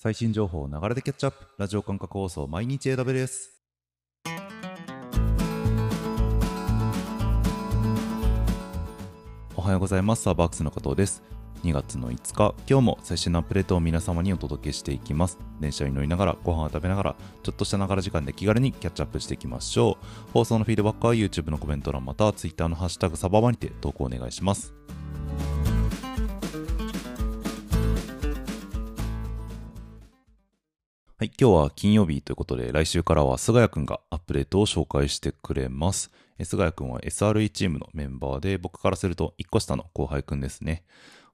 最新情報を流れでキャッチアップ。ラジオ感覚放送毎日 AWS おはようございます。サーバークスの加藤です。2月の5日今日も最新のアップデートを皆様にお届けしていきます。電車に乗りながらご飯を食べながらちょっとしたながら時間で気軽にキャッチアップしていきましょう。放送のフィードバックは YouTube のコメント欄または Twitter のハッシュタグサババにて投稿お願いします。はい、今日は金曜日ということで、来週からは菅谷くんがアップデートを紹介してくれます。菅谷くんは SRE チームのメンバーで、僕からすると1個下の後輩くんですね。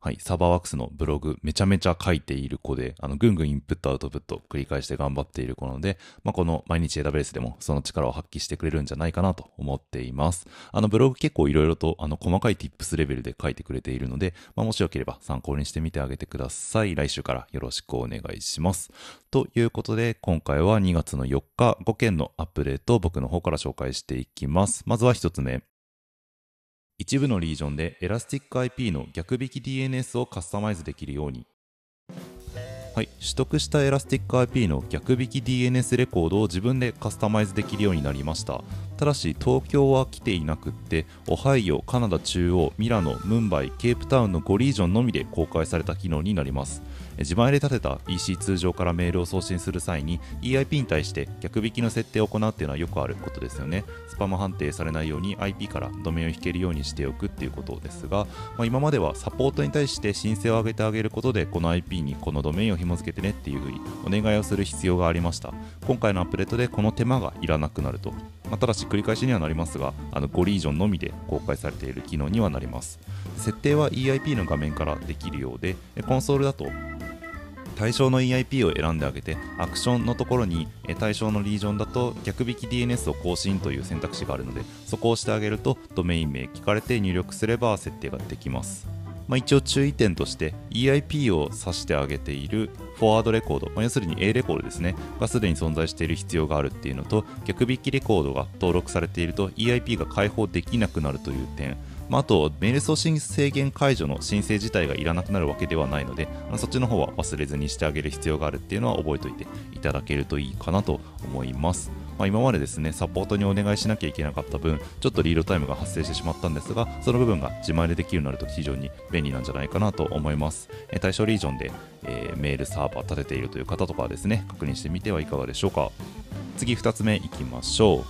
はい、サーバーワークスのブログめちゃめちゃ書いている子で、あの、ぐんぐんインプットアウトプット繰り返して頑張っている子なので、まあ、この毎日 AWS でもその力を発揮してくれるんじゃないかなと思っています。あの、ブログ結構いろいろと、あの、細かい tips レベルで書いてくれているので、まあ、もしよければ参考にしてみてあげてください。来週からよろしくお願いします。ということで、今回は2月の4日、5件のアップデートを僕の方から紹介していきます。まずは1つ目。一部のリージョンでエラスティック IP の逆引き DNS をカスタマイズできるように。はい、取得したエラスティック IP の逆引き DNS レコードを自分でカスタマイズできるようになりました。ただし東京は来ていなくってオハイオ、カナダ中央、ミラノ、ムンバイ、ケープタウンの5リージョンのみで公開された機能になります。自前で立てた EC 通常からメールを送信する際に EIP に対して逆引きの設定を行うっていうのはよくあることですよね。スパム判定されないように IP からドメインを引けるようにしておくっていうことですが、まあ、今まではサポートに対して申請を上げてあげることでこの IP にこのドメインを紐付けてねっていうふうにお願いをする必要がありました。今回のアップデートでこの手間がいらなくなると、まあ、ただし繰り返しにはなりますがあの5リージョンのみで公開されている機能にはなります。設定は EIP の画面からできるようでコンソールだと対象の EIP を選んであげてアクションのところに対象のリージョンだと逆引き DNS を更新という選択肢があるのでそこを押してあげるとドメイン名聞かれて入力すれば設定ができます。まあ、一応注意点として EIP を指してあげているフォワードレコード、まあ、要するに A レコードですねがすでに存在している必要があるっていうのと逆引きレコードが登録されていると EIP が開放できなくなるという点まあ、あと、メール送信制限解除の申請自体がいらなくなるわけではないので、そっちの方は忘れずにしてあげる必要があるっていうのは覚えておいていただけるといいかなと思います。まあ、今までですね、サポートにお願いしなきゃいけなかった分、ちょっとリードタイムが発生してしまったんですが、その部分が自前でできるようになると非常に便利なんじゃないかなと思います。え対象リージョンで、えー、メールサーバー立てているという方とかはですね、確認してみてはいかがでしょうか。次2つ目いきましょう。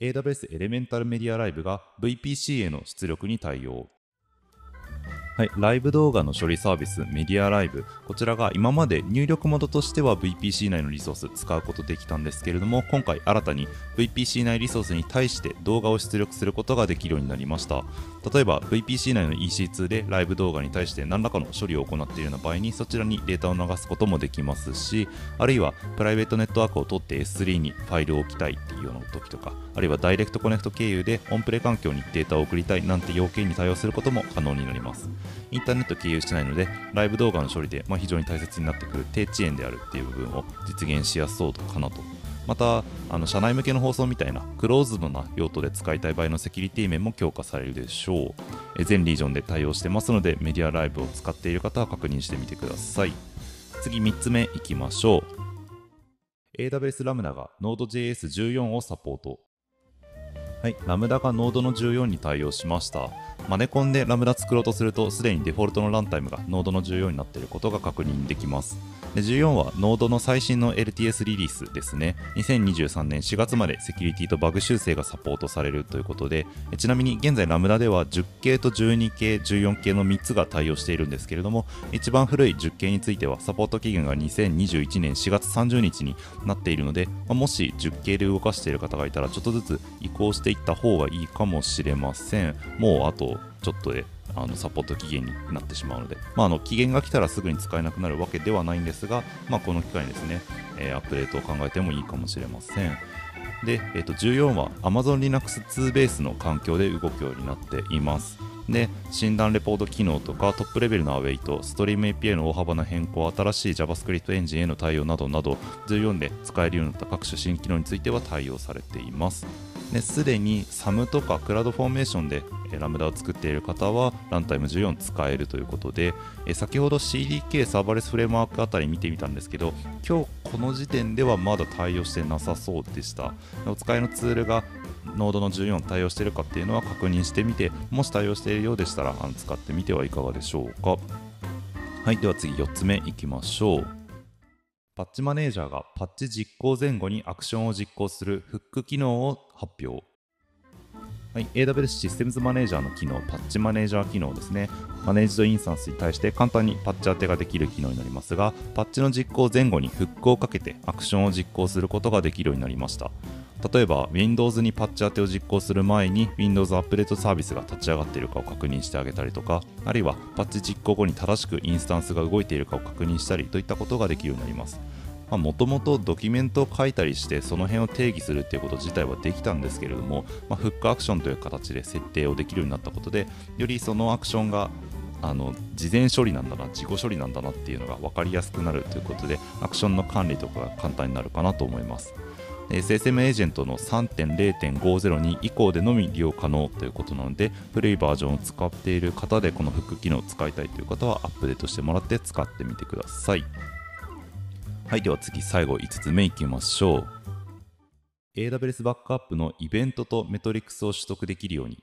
AWS エレメンタルメディアライブが VPC への出力に対応はい、ライブ動画の処理サービスメディアライブ。こちらが今まで入力モードとしては VPC 内のリソース使うことできたんですけれども今回新たに VPC 内リソースに対して動画を出力することができるようになりました。例えば VPC 内の EC2 でライブ動画に対して何らかの処理を行っているような場合にそちらにデータを流すこともできますしあるいはプライベートネットワークを取って S3 にファイルを置きたいっていうような時とかあるいはダイレクトコネクト経由でオンプレ環境にデータを送りたいなんて要件に対応することも可能になります。インターネット経由してないので、ライブ動画の処理で、ま、非常に大切になってくる低遅延であるっていう部分を実現しやすそうかなと。また、あの社内向けの放送みたいなクローズドな用途で使いたい場合のセキュリティ面も強化されるでしょう。え全リージョンで対応してますので、メディアライブを使っている方は確認してみてください。次3つ目いきましょう。AWS ラムダが Node.js14 をサポート。はい、ラムダが Node の14に対応しました。マネコンでラムダ作ろうとすると、すでにデフォルトのランタイムが Node の14になっていることが確認できます。で14は Node の最新の LTS リリースですね。2023年4月までセキュリティとバグ修正がサポートされるということで、ちなみに現在ラムダでは10系と12系、14系の3つが対応しているんですけれども、一番古い10系についてはサポート期限が2021年4月30日になっているので、もし10系で動かしている方がいたら、ちょっとずつ移行していった方がいいかもしれません。もうあとちょっとであのサポート期限になってしまうので、まあ、あの期限が来たらすぐに使えなくなるわけではないんですが、まあ、この機会にですね、えー、アップデートを考えてもいいかもしれません。で、えー、と14は Amazon Linux 2ベースの環境で動くようになっています。で、診断レポート機能とかトップレベルのアウェイト、ストリーム API の大幅な変更、新しい JavaScript エンジンへの対応などなど、14で使えるようになった各種新機能については対応されています。ですでに SAM とかクラウドフォーメーションでラムダを作っている方はランタイム14使えるということで先ほど CDK サーバーレスフレームワークあたり見てみたんですけど今日この時点ではまだ対応してなさそうでした。お使いのツールがノードの14対応しているかっていうのは確認してみてもし対応しているようでしたら使ってみてはいかがでしょうか。はいでは次4つ目いきましょう。パッチマネージャーがパッチ実行前後にアクションを実行するフック機能を発表。はい、AWS システムズマネージャーの機能、パッチマネージャー機能ですね。マネージドインスタンスに対して簡単にパッチ当てができる機能になりますが、パッチの実行前後にフックをかけてアクションを実行することができるようになりました。例えば Windows にパッチ当てを実行する前に Windows アップデートサービスが立ち上がっているかを確認してあげたりとかあるいはパッチ実行後に正しくインスタンスが動いているかを確認したりといったことができるようになります。もともとドキュメントを書いたりしてその辺を定義するっていうこと自体はできたんですけれども、まあ、フックアクションという形で設定をできるようになったことでよりそのアクションがあの事前処理なんだな自己処理なんだなっていうのが分かりやすくなるということでアクションの管理とかが簡単になるかなと思います。SSM エージェントの3.0.502以降でのみ利用可能ということなので古いバージョンを使っている方でこのフック機能を使いたいという方はアップデートしてもらって使ってみてください。はいでは次最後5つ目いきましょう。AWS バックアップのイベントとメトリクスを取得できるように。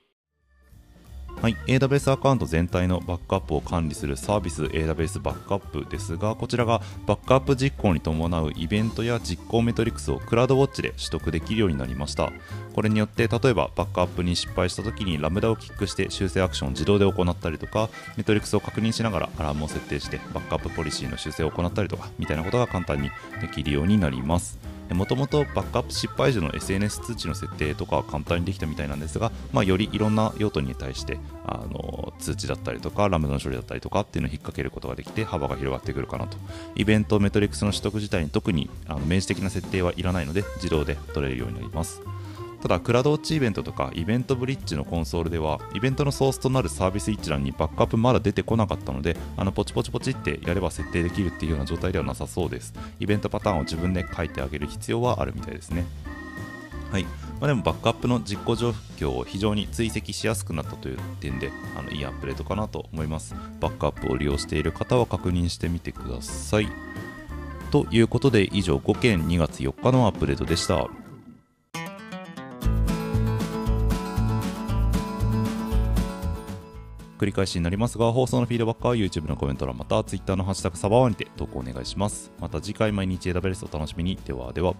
はい、AWS アカウント全体のバックアップを管理するサービス AWS バックアップですが、こちらがバックアップ実行に伴うイベントや実行メトリクスをクラウドウォッチで取得できるようになりました。これによって、例えばバックアップに失敗した時にラムダをキックして修正アクションを自動で行ったりとか、メトリクスを確認しながらアラームを設定してバックアップポリシーの修正を行ったりとか、みたいなことが簡単にできるようになります。もともとバックアップ失敗時の SNS 通知の設定とかは簡単にできたみたいなんですが、まあ、よりいろんな用途に対してあの通知だったりとかラムダの処理だったりとかっていうのを引っ掛けることができて幅が広がってくるかなと。イベントメトリックスの取得自体に特にあの明示的な設定はいらないので自動で取れるようになります。ただ、クラウドウォッチイベントとかイベントブリッジのコンソールでは、イベントのソースとなるサービス一覧にバックアップまだ出てこなかったので、あのポチポチポチってやれば設定できるっていうような状態ではなさそうです。イベントパターンを自分で書いてあげる必要はあるみたいですね。はい。まあ、でもバックアップの実行状況を非常に追跡しやすくなったという点で、あのいいアップデートかなと思います。バックアップを利用している方は確認してみてください。ということで、以上5件2月4日のアップデートでした。繰り返しになりますが、放送のフィードバックは YouTube のコメント欄また Twitter のハッシュタグサバワにて投稿お願いします。また次回毎日 AWS お楽しみに。ではでは。